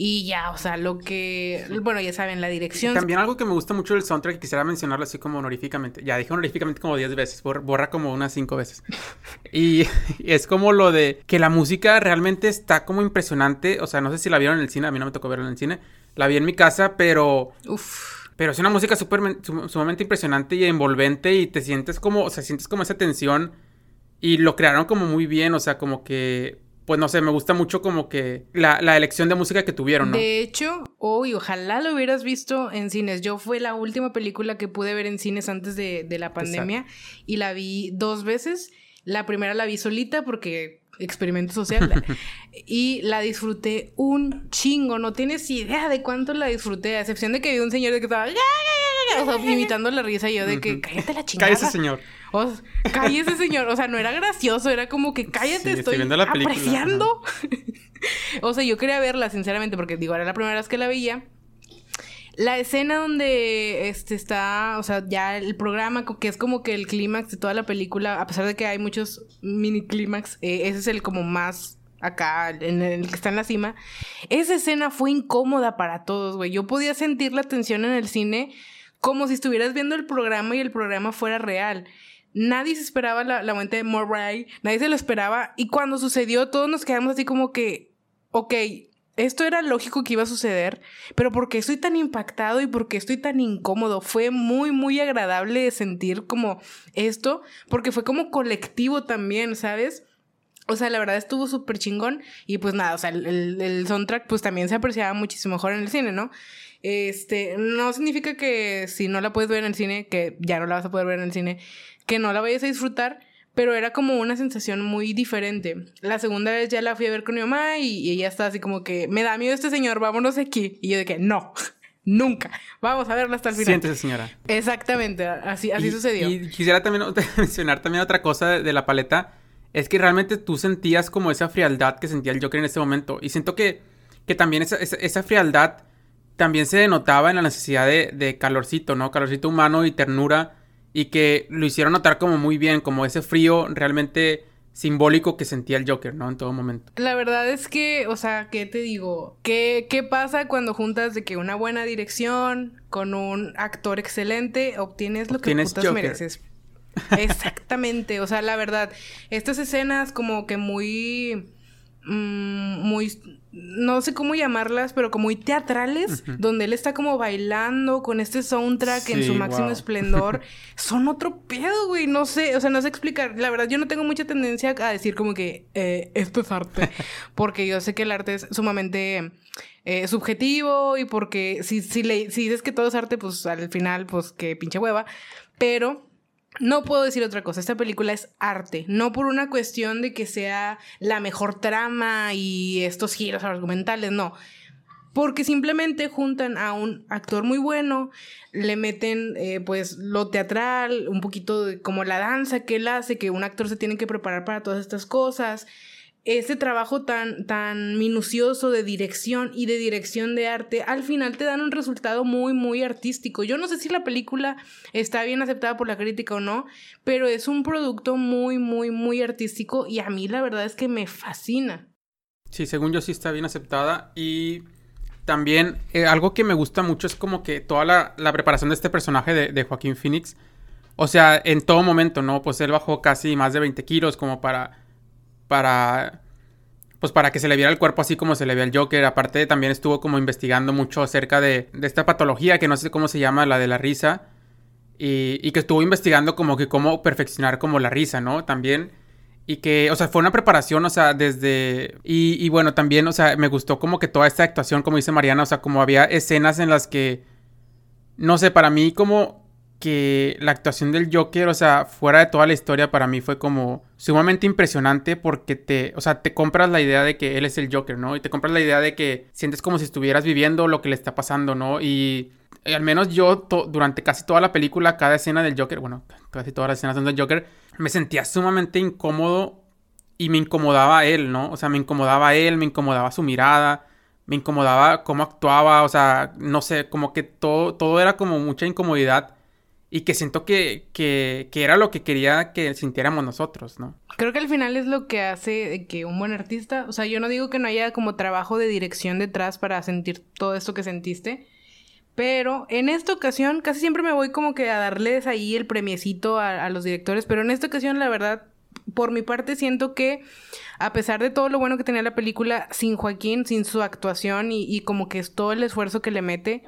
Y ya, o sea, lo que. Bueno, ya saben, la dirección. También algo que me gusta mucho del soundtrack y quisiera mencionarlo así como honoríficamente. Ya dije honoríficamente como 10 veces, bor- borra como unas 5 veces. <laughs> Y, y es como lo de que la música realmente está como impresionante. O sea, no sé si la vieron en el cine, a mí no me tocó verla en el cine. La vi en mi casa, pero Uf. Pero es una música sum- sumamente impresionante y envolvente y te sientes como, o sea, sientes como esa tensión y lo crearon como muy bien, o sea, como que, pues no sé, me gusta mucho como que la, la elección de música que tuvieron, ¿no? De hecho, hoy ojalá lo hubieras visto en cines. Yo fue la última película que pude ver en cines antes de, de la pandemia y la vi dos veces. La primera la vi solita porque experimento social <laughs> y la disfruté un chingo. No tienes idea de cuánto la disfruté, a excepción de que vi un señor de que estaba o sea, imitando la risa y yo de que cállate la chingada. Cállese, señor. O sea, cállese, señor. O sea, no era gracioso, era como que cállate, Sí, estoy estoy, viendo la película. apreciando. <laughs> o sea, yo quería verla, sinceramente, porque digo, era la primera vez que la veía. La escena donde este está, o sea, ya el programa, que es como que el clímax de toda la película, a pesar de que hay muchos mini clímax, eh, ese es el como más acá, en el que está en la cima. Esa escena fue incómoda para todos, güey. Yo podía sentir la tensión en el cine como si estuvieras viendo el programa y el programa fuera real. Nadie se esperaba la, la muerte de Murray, nadie se lo esperaba. Y cuando sucedió, todos nos quedamos así como que, ok, esto era lógico que iba a suceder, pero ¿por qué estoy tan impactado y por qué estoy tan incómodo? Fue muy, muy agradable sentir como esto, porque fue como colectivo también, ¿sabes? O sea, la verdad estuvo súper chingón. Y pues nada, o sea, el- el soundtrack pues también se apreciaba muchísimo mejor en el cine, ¿no? Este, no significa que si no la puedes ver en el cine, que ya no la vas a poder ver en el cine, que no la vayas a disfrutar, pero era como una sensación muy diferente. La segunda vez ya la fui a ver con mi mamá y, y ella estaba así como que, me da miedo este señor, vámonos aquí. Y yo de que, no, <laughs> nunca, vamos a verla hasta el final. Siéntese, señora. Exactamente, así, así Y- sucedió. Y quisiera también <laughs> mencionar también otra cosa de, la paleta. es que realmente tú sentías como esa frialdad que sentía el Joker en ese momento. Y siento que, que también esa, esa, frialdad también se denotaba en la necesidad de, de, calorcito, ¿no? Calorcito humano y ternura. Y que lo hicieron notar como muy bien, como ese frío realmente simbólico que sentía el Joker, ¿no? En todo momento. La verdad es que, o sea, ¿qué te digo? ¿Qué, qué pasa cuando juntas de que una buena dirección con un actor excelente obtienes lo que putas mereces? <laughs> Exactamente, o sea, la verdad, estas escenas como que muy, mm, muy, no sé cómo llamarlas, pero como muy teatrales, donde él está como bailando con este soundtrack en su máximo esplendor, <laughs> son otro pedo, güey, no sé, o sea, no sé explicar, la verdad yo no tengo mucha tendencia a decir como que eh, esto es arte, <laughs> porque yo sé que el arte es sumamente... Eh, subjetivo y porque si, si, le, si dices que todo es arte, pues al final, pues que pinche hueva. Pero no puedo decir otra cosa, esta película es arte, no por una cuestión de que sea la mejor trama y estos giros argumentales, no, porque simplemente juntan a un actor muy bueno, le meten eh, pues lo teatral, un poquito de, como la danza que él hace, que un actor se tiene que preparar para todas estas cosas, ese trabajo tan, tan minucioso de dirección y de dirección de arte, al final te dan un resultado muy, muy artístico. Yo no sé si la película está bien aceptada por la crítica o no, pero es un producto muy, muy, muy artístico y a mí la verdad es que me fascina. Sí, según yo sí está bien aceptada y también eh, algo que me gusta mucho es como que toda la, preparación de este personaje de, de, Joaquín Phoenix, o sea, en todo momento, ¿no? Pues él bajó casi más de 20 kilos como para para pues para que se le viera el cuerpo así como se le ve al Joker. Aparte también estuvo como investigando mucho acerca de, de esta patología que no sé cómo se llama, la de la risa. Y, y, que estuvo investigando como que cómo perfeccionar como la risa, ¿no? También. Y que, o sea, fue una preparación, o sea, desde... Y, y bueno, también, o sea, me gustó como que toda esta actuación, como dice Mariana, o sea, como había escenas en las que... No sé, para mí como que la actuación del Joker, o sea, fuera de toda la historia, para mí fue como sumamente impresionante porque te, o sea, te compras la idea de que él es el Joker, ¿no? Y te compras la idea de que sientes como si estuvieras viviendo lo que le está pasando, ¿no? Y, al menos yo durante casi toda la película, cada escena del Joker, bueno, casi todas las escenas del Joker, me sentía sumamente incómodo y me incomodaba él, ¿no? O sea, me incomodaba él, me incomodaba su mirada, me incomodaba cómo actuaba, o sea, no sé, como que todo, todo era como mucha incomodidad y que siento que, que, que, era lo que quería que sintiéramos nosotros, ¿no? Creo que al final es lo que hace que un buen artista, o sea, yo no digo que no haya como trabajo de dirección detrás para sentir todo esto que sentiste, pero en esta ocasión casi siempre me voy como que a darles ahí el premiecito a, los directores, pero en esta ocasión la verdad, por mi parte siento que a pesar de todo lo bueno que tenía la película, sin Joaquín, sin su actuación y, y como que es todo el esfuerzo que le mete,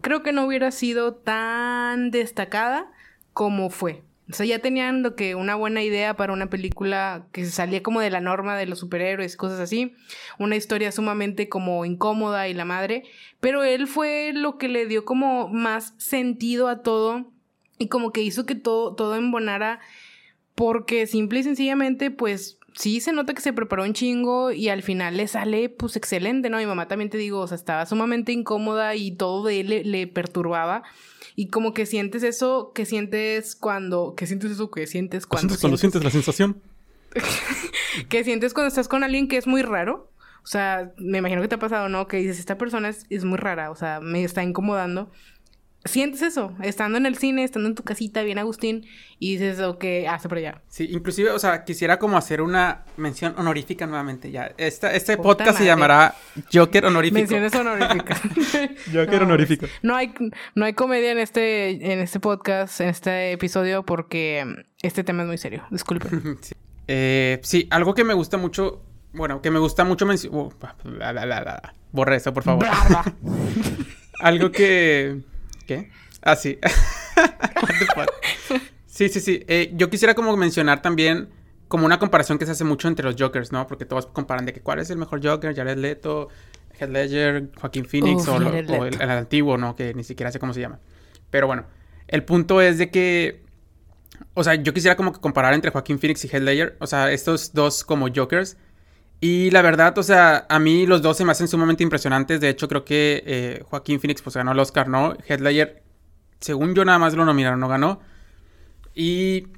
creo que no hubiera sido tan destacada como fue. O sea, ya tenían que una buena idea para una película que salía como de la norma de los superhéroes, cosas así. Una historia sumamente como incómoda y la madre. Pero él fue lo que le dio como más sentido a todo y como que hizo que todo, todo embonara porque simple y sencillamente pues sí se nota que se preparó un chingo y al final le sale pues excelente, ¿no? Mi mamá también te digo, o sea, estaba sumamente incómoda y todo de él le, perturbaba. Y como que sientes eso, que sientes cuando, que sientes eso que sientes cuando... Sientes cuando sientes la sensación. <laughs> que sientes cuando estás con alguien que es muy raro. O sea, me imagino que te ha pasado, ¿no? Que dices, esta persona es, es muy rara, o sea, me está incomodando sientes eso, estando en el cine, estando en tu casita, bien Agustín, y dices, ok, hace por allá. Sí, inclusive, o sea, quisiera como hacer una mención honorífica nuevamente ya. Esta, este podcast se llamará Joker honorífico. Menciones honoríficas. <laughs> Joker honorífico. No hay, no hay comedia en este, en este podcast, en este episodio, porque este tema es muy serio. Disculpen. <laughs> sí. Eh, sí, algo que me gusta mucho, bueno, que me gusta mucho mencionar... Uh, borre eso, por favor. <laughs> algo que ¿Qué? Ah, sí. <laughs> sí, sí, sí. Eh, yo quisiera como mencionar también como una comparación que se hace mucho entre los Jokers, ¿no? Porque todos comparan de que cuál es el mejor Joker, Jared Leto, Heath Ledger, Joaquín Phoenix o, el, antiguo, ¿no? Que ni siquiera sé cómo se llama. Pero bueno, el punto es de que, o sea, yo quisiera como que comparar entre Joaquín Phoenix y Heath Ledger, o sea, estos dos como Jokers. Y la verdad, o sea, a mí los dos se me hacen sumamente impresionantes. De hecho, creo que eh, Joaquín Phoenix pues ganó el Oscar, ¿no? Headlayer, según yo nada más lo nominaron, no ganó. Y,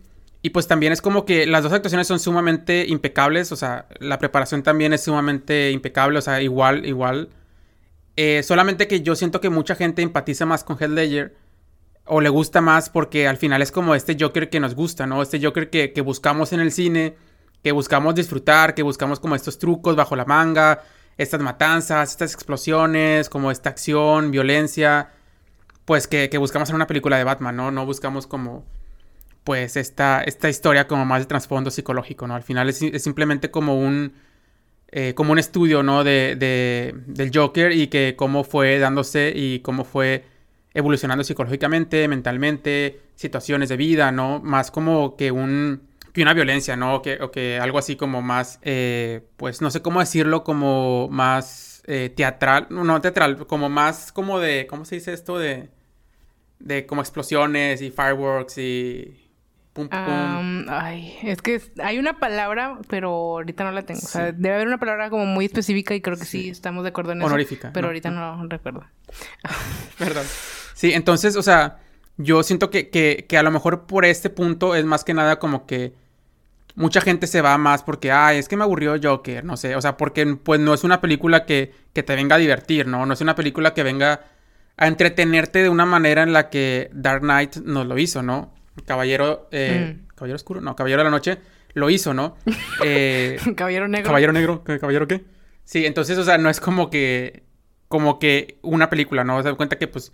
Y pues también es como que las dos actuaciones son sumamente impecables, o sea, la preparación también es sumamente impecable, o sea, igual, igual. Eh, solamente que yo siento que mucha gente empatiza más con Heath Ledger o le gusta más porque al final es como este Joker que nos gusta, ¿no? Este Joker que, que buscamos en el cine, que buscamos disfrutar, que buscamos como estos trucos bajo la manga, estas matanzas, estas explosiones, como esta acción, violencia, pues que, buscamos en una película de Batman, ¿no? No buscamos como, pues, esta, esta historia como más de trasfondo psicológico, ¿no? Al final es, simplemente como un, eh, como un estudio, ¿no? De, de, del Joker y que cómo fue dándose y cómo fue evolucionando psicológicamente, mentalmente, situaciones de vida, ¿no? Más como que un que una violencia, ¿no? O que, o que algo así como más, eh, pues no sé cómo decirlo, como más eh, teatral, no teatral, como más como de, ¿cómo se dice esto? De, de como explosiones y fireworks y... Pum, pum. ay, es que hay una palabra, pero ahorita no la tengo. O sea, debe haber una palabra como muy específica y creo que sí, estamos de acuerdo en eso. Honorífica. Pero ahorita no, recuerdo. <laughs> Perdón. Sí, entonces, o sea, yo siento que, que, que, a lo mejor por este punto es más que nada como que mucha gente se va más porque, ay, es que me aburrió Joker, no sé, o sea, porque pues no es una película que, que te venga a divertir, ¿no? No es una película que venga a entretenerte de una manera en la que Dark Knight nos lo hizo, ¿no? Caballero, eh, mm. Caballero Oscuro, no, Caballero de la Noche lo hizo, ¿no? <laughs> Eh, Caballero Negro. Caballero Negro, ¿Caballero qué? Sí, entonces, o sea, no es como que, como que una película, ¿no? Se da cuenta que, pues,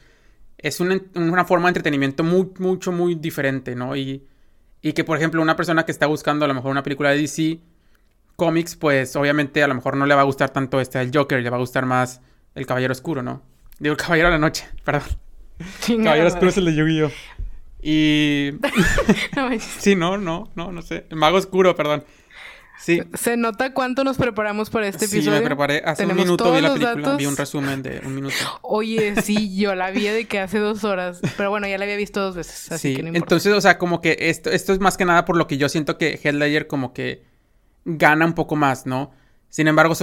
es una, una forma de entretenimiento muy, mucho, muy diferente, ¿no? Y y que, por ejemplo, una persona que está buscando a lo mejor una película de DC Comics, pues obviamente a lo mejor no le va a gustar tanto este el Joker, le va a gustar más el Caballero Oscuro, ¿no? Digo, el Caballero de la Noche, <laughs> perdón. Caballero Oscuro es el de Yu-Gi-Oh! Y... <laughs> sí, no, no, no, no sé. El Mago Oscuro, perdón. Sí. Se nota cuánto nos preparamos para este episodio. Sí, me preparé. Hace un minuto vi la película, vi un resumen de un minuto. Oye, sí, <laughs> yo la vi de que hace dos horas. Pero bueno, ya la había visto dos veces, así sí. que no Entonces, o sea, como que esto, esto es más que nada por lo que yo siento que Headlayer como que gana un poco más, ¿no? Sin embargo,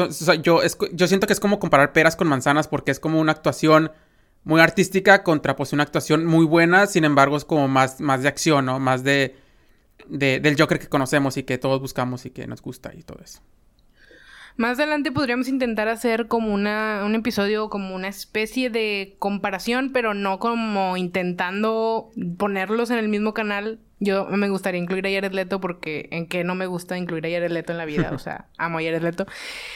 yo, yo siento que es como comparar peras con manzanas porque es como una actuación muy artística contra pues una actuación muy buena, sin embargo es como más, más de acción, ¿no? Más de del Joker que conocemos y que todos buscamos y que nos gusta y todo eso. Más adelante podríamos intentar hacer como una, un episodio, como una especie de comparación, pero no como intentando ponerlos en el mismo canal. Yo me gustaría incluir a Jared Leto porque en que no me gusta incluir a Jared Leto en la vida, <laughs> o sea, amo a Jared Leto.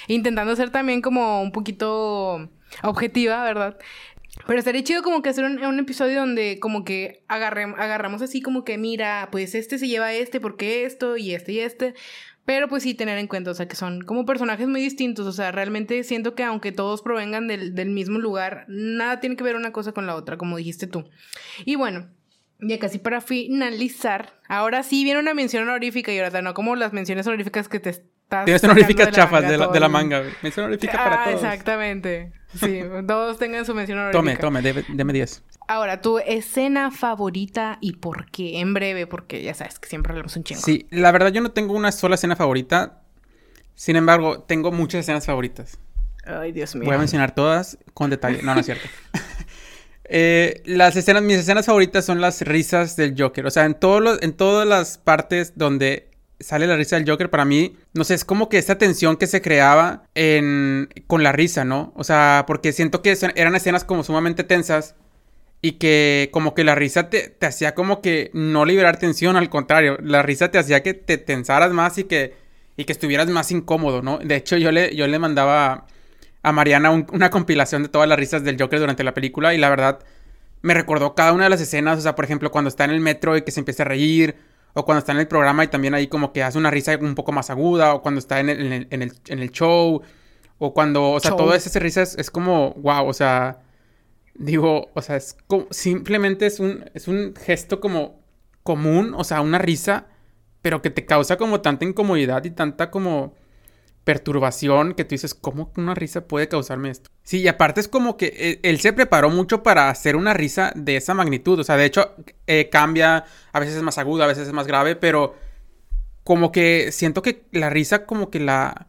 Intentando ser también como un poquito objetiva, ¿verdad? Pero estaría chido como que hacer un, episodio donde como que agarramos así como que mira, pues este se lleva este porque esto y este y este. Pero pues sí tener en cuenta, o sea, que son como personajes muy distintos. O sea, realmente siento que aunque todos provengan del, del mismo lugar, nada tiene que ver una cosa con la otra, como dijiste tú. Y bueno, ya casi para finalizar, ahora sí viene una mención honorífica y ahora no como las menciones honoríficas que te estás. Tienes honoríficas chafas de la, de la manga, Mención honorífica para ah, todos. Exactamente. Sí, <laughs> todos tengan su mención honorífica. Tome, tome, deme 10. Ahora, tu escena favorita y por qué, en breve, porque ya sabes que siempre hablamos un chingo. Sí, la verdad yo no tengo una sola escena favorita. Sin embargo, tengo muchas escenas favoritas. Ay, Dios mío. Voy a mencionar todas con detalle. No, no es cierto. <laughs> Eh, las escenas, mis escenas favoritas son las risas del Joker. O sea, en, todos en todas las partes donde sale la risa del Joker, para mí, no sé, es como que esta tensión que se creaba en, con la risa, ¿no? O sea, porque siento que eran escenas como sumamente tensas y que como que la risa te, hacía como que no liberar tensión, al contrario, la risa te hacía que te tensaras más y que, y que estuvieras más incómodo, ¿no? De hecho, yo le, yo le mandaba a Mariana una compilación de todas las risas del Joker durante la película y la verdad me recordó cada una de las escenas, o sea, por ejemplo, cuando está en el metro y que se empieza a reír, o cuando está en el programa y también ahí como que hace una risa un poco más aguda, o cuando está en el, en el, show, o cuando, o sea, todas esas risas es, como, wow, o sea, digo, o sea, es como, simplemente es un, es un gesto como común, o sea, una risa, pero que te causa como tanta incomodidad y tanta como perturbación que tú dices, ¿cómo una risa puede causarme esto? Sí, y aparte es como que eh, él, se preparó mucho para hacer una risa de esa magnitud. O sea, de hecho, eh, cambia, a veces es más aguda, a veces es más grave, pero como que siento que la risa como que la,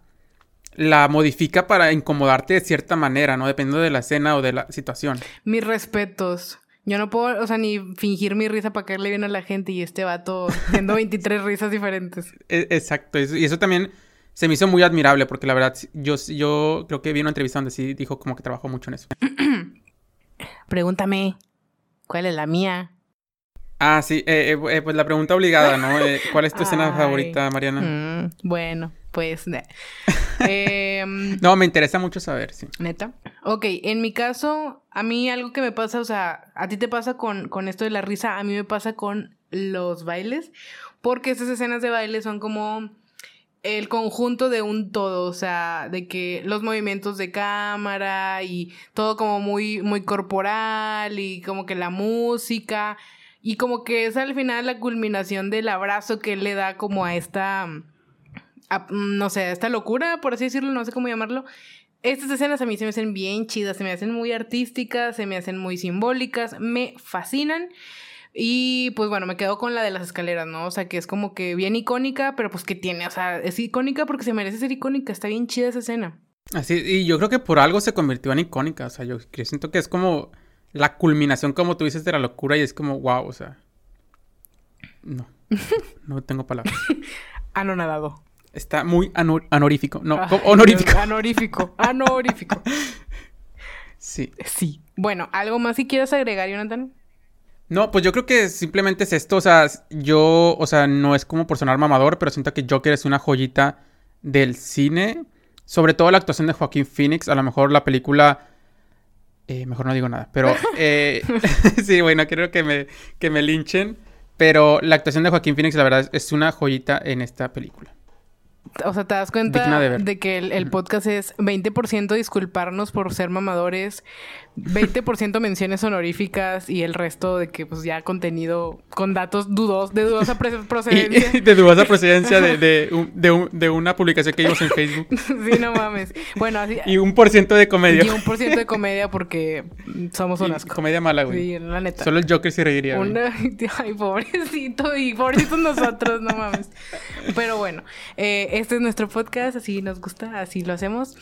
la modifica para incomodarte de cierta manera, ¿no? Dependiendo de la escena o de la situación. Mis respetos. Yo no puedo, o sea, ni fingir mi risa para caerle bien a la gente y este vato haciendo 23 <laughs> risas diferentes. E, exacto, y eso también se me hizo muy admirable porque la verdad yo, yo creo que vi una entrevista donde sí dijo como que trabajó mucho en eso. <clears throat> Pregúntame, ¿cuál es la mía? Ah, sí, eh, eh, eh, pues la pregunta obligada, ¿no? ¿Cuál es tu escena <laughs> favorita, Mariana? Mm, bueno, pues... <laughs> Em, no, me interesa mucho saber, sí. Neta. Ok, en mi caso, a mí algo que me pasa, o sea, a ti te pasa con, con esto de la risa, a mí me pasa con los bailes, porque esas escenas de baile son como el conjunto de un todo, o sea, de que los movimientos de cámara y todo como muy, muy corporal y como que la música y como que es al final la culminación del abrazo que él le da como a esta, no sé, a esta locura, por así decirlo, no sé cómo llamarlo. Estas escenas a mí se me hacen bien chidas, se me hacen muy artísticas, se me hacen muy simbólicas, me fascinan. Y pues bueno, me quedo con la de las escaleras, ¿no? O sea, que es como que bien icónica, pero pues que tiene, o sea, es icónica porque se merece ser icónica, está bien chida esa escena. Así, y yo creo que por algo se convirtió en icónica, o sea, yo siento que es como la culminación, como tú dices, de la locura y es como, wow, o sea. No. <laughs> No tengo palabras. Anonadado. Está muy anorífico. No, <laughs> honorífico. Anorífico. Anorífico. <laughs> sí. Sí. Bueno, ¿algo más si quieres agregar, Jonathan? No, pues yo creo que simplemente es esto. O sea, yo, o sea, no es como por sonar mamador, pero siento que Joker es una joyita del cine. Sobre todo la actuación de Joaquín Phoenix. A lo mejor la película eh, mejor no digo nada, pero <laughs> eh, <laughs> sí, bueno, quiero que me, que me linchen, pero la actuación de Joaquín Phoenix, la verdad, es una joyita en esta película. O sea, te das cuenta de, que el, podcast es 20% disculparnos por ser mamadores, 20% menciones honoríficas y el resto de que pues ya contenido con datos dudos, de dudosa <laughs> <laughs> procedencia. de dudosa procedencia de, de, una publicación que vimos en Facebook. <laughs> sí, no mames. Bueno, así. Y un por ciento de comedia. Y un por ciento de comedia porque somos un asco. Comedia mala, güey. Sí, la neta. Solo el Joker se reiría. Ay, pobrecito. Y pobrecitos nosotros, no mames. Pero bueno, eh, este es nuestro podcast, así nos gusta, así lo hacemos.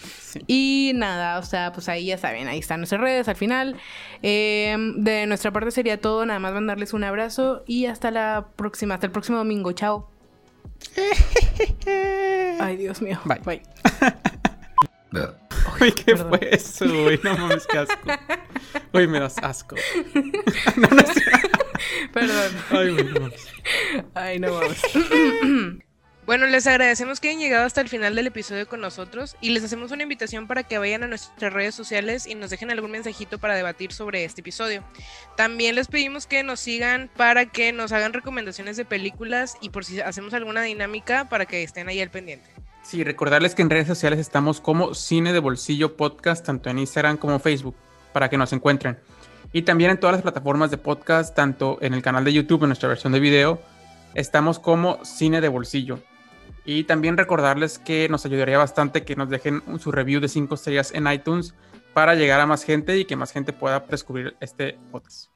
Y nada, o sea, pues ahí ya saben, ahí están nuestras redes al final. Em, de nuestra parte sería todo, nada más mandarles un abrazo y hasta la próxima, hasta el próximo domingo, chao. <laughs> Ay, Dios mío. Bye. Bye. <laughs> Uy, ¿qué fue eso, güey? No mames, qué asco. <laughs> Uy, me das asco. no, no Perdón. Ay, no Ay, no mames. Bueno, les agradecemos que hayan llegado hasta el final del episodio con nosotros y les hacemos una invitación para que vayan a nuestras redes sociales y nos dejen algún mensajito para debatir sobre este episodio. También les pedimos que nos sigan para que nos hagan recomendaciones de películas y por si hacemos alguna dinámica para que estén ahí al pendiente. Sí, recordarles que en redes sociales estamos como Cine de Bolsillo Podcast, tanto en Instagram como Facebook, para que nos encuentren. Y también en todas las plataformas de podcast, tanto en el canal de YouTube, en nuestra versión de video, estamos como Cine de Bolsillo. Y también recordarles que nos ayudaría bastante que nos dejen su review de 5 estrellas en iTunes para llegar a más gente y que más gente pueda descubrir este podcast.